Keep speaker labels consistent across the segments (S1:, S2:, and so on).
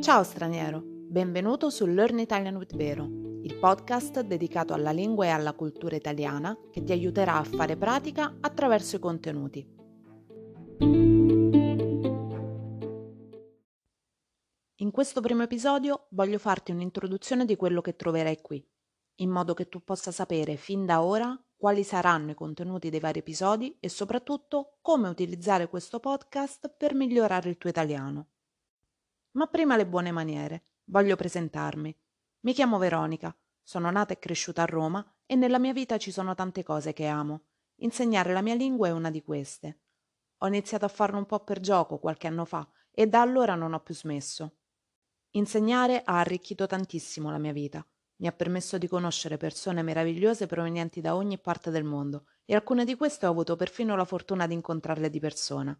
S1: Ciao straniero, benvenuto su Learn Italian with Vero, il podcast dedicato alla lingua e alla cultura italiana che ti aiuterà a fare pratica attraverso i contenuti. In questo primo episodio voglio farti un'introduzione di quello che troverai qui, in modo che tu possa sapere fin da ora quali saranno i contenuti dei vari episodi e soprattutto come utilizzare questo podcast per migliorare il tuo italiano. Ma prima le buone maniere. Voglio presentarmi. Mi chiamo Veronica, sono nata e cresciuta a Roma e nella mia vita ci sono tante cose che amo. Insegnare la mia lingua è una di queste. Ho iniziato a farlo un po' per gioco qualche anno fa e da allora non ho più smesso. Insegnare ha arricchito tantissimo la mia vita. Mi ha permesso di conoscere persone meravigliose provenienti da ogni parte del mondo e alcune di queste ho avuto perfino la fortuna di incontrarle di persona.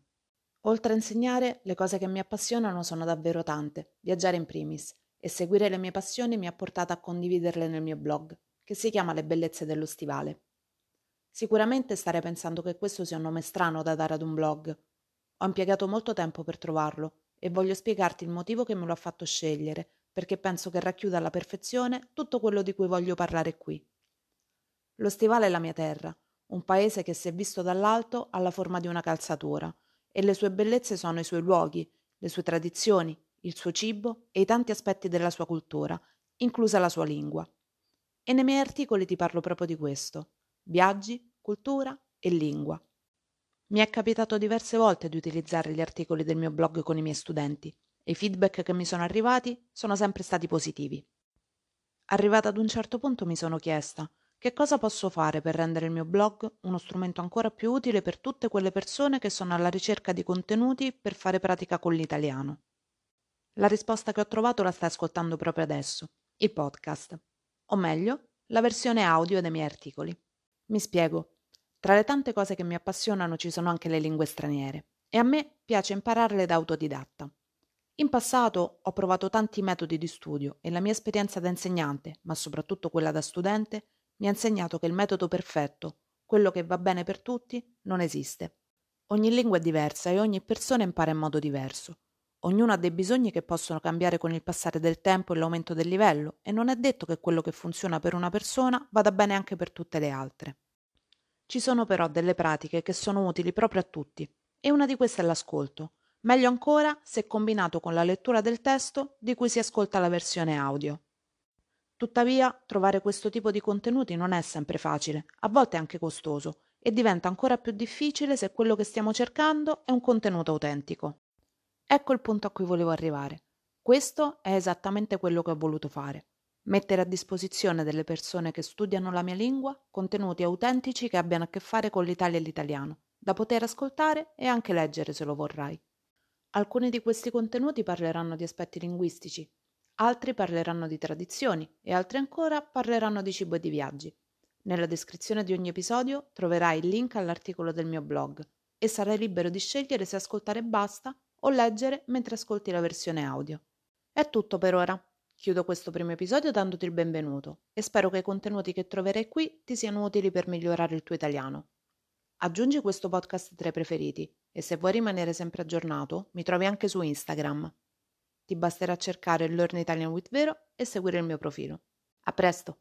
S1: Oltre a insegnare, le cose che mi appassionano sono davvero tante, viaggiare in primis, e seguire le mie passioni mi ha portato a condividerle nel mio blog, che si chiama Le bellezze dello stivale. Sicuramente starei pensando che questo sia un nome strano da dare ad un blog. Ho impiegato molto tempo per trovarlo e voglio spiegarti il motivo che me lo ha fatto scegliere, perché penso che racchiuda alla perfezione tutto quello di cui voglio parlare qui. Lo stivale è la mia terra, un paese che se visto dall'alto ha la forma di una calzatura, e le sue bellezze sono i suoi luoghi, le sue tradizioni, il suo cibo e i tanti aspetti della sua cultura, inclusa la sua lingua. E nei miei articoli ti parlo proprio di questo: viaggi, cultura e lingua. Mi è capitato diverse volte di utilizzare gli articoli del mio blog con i miei studenti e i feedback che mi sono arrivati sono sempre stati positivi. Arrivata ad un certo punto mi sono chiesta che cosa posso fare per rendere il mio blog uno strumento ancora più utile per tutte quelle persone che sono alla ricerca di contenuti per fare pratica con l'italiano? La risposta che ho trovato la stai ascoltando proprio adesso, il podcast, o meglio, la versione audio dei miei articoli. Mi spiego. Tra le tante cose che mi appassionano ci sono anche le lingue straniere e a me piace impararle da autodidatta. In passato ho provato tanti metodi di studio e la mia esperienza da insegnante, ma soprattutto quella da studente, mi ha insegnato che il metodo perfetto, quello che va bene per tutti, non esiste. Ogni lingua è diversa e ogni persona impara in modo diverso. Ognuno ha dei bisogni che possono cambiare con il passare del tempo e l'aumento del livello e non è detto che quello che funziona per una persona vada bene anche per tutte le altre. Ci sono però delle pratiche che sono utili proprio a tutti e una di queste è l'ascolto, meglio ancora se combinato con la lettura del testo di cui si ascolta la versione audio. Tuttavia, trovare questo tipo di contenuti non è sempre facile, a volte è anche costoso, e diventa ancora più difficile se quello che stiamo cercando è un contenuto autentico. Ecco il punto a cui volevo arrivare. Questo è esattamente quello che ho voluto fare. Mettere a disposizione delle persone che studiano la mia lingua contenuti autentici che abbiano a che fare con l'Italia e l'italiano, da poter ascoltare e anche leggere se lo vorrai. Alcuni di questi contenuti parleranno di aspetti linguistici, altri parleranno di tradizioni e altri ancora parleranno di cibo e di viaggi. Nella descrizione di ogni episodio troverai il link all'articolo del mio blog e sarai libero di scegliere se ascoltare basta o leggere mentre ascolti la versione audio. È tutto per ora. Chiudo questo primo episodio dandoti il benvenuto e spero che i contenuti che troverai qui ti siano utili per migliorare il tuo italiano. Aggiungi questo podcast tra i preferiti e se vuoi rimanere sempre aggiornato mi trovi anche su Instagram. Ti basterà cercare Learn Italian with Vero e seguire il mio profilo. A presto!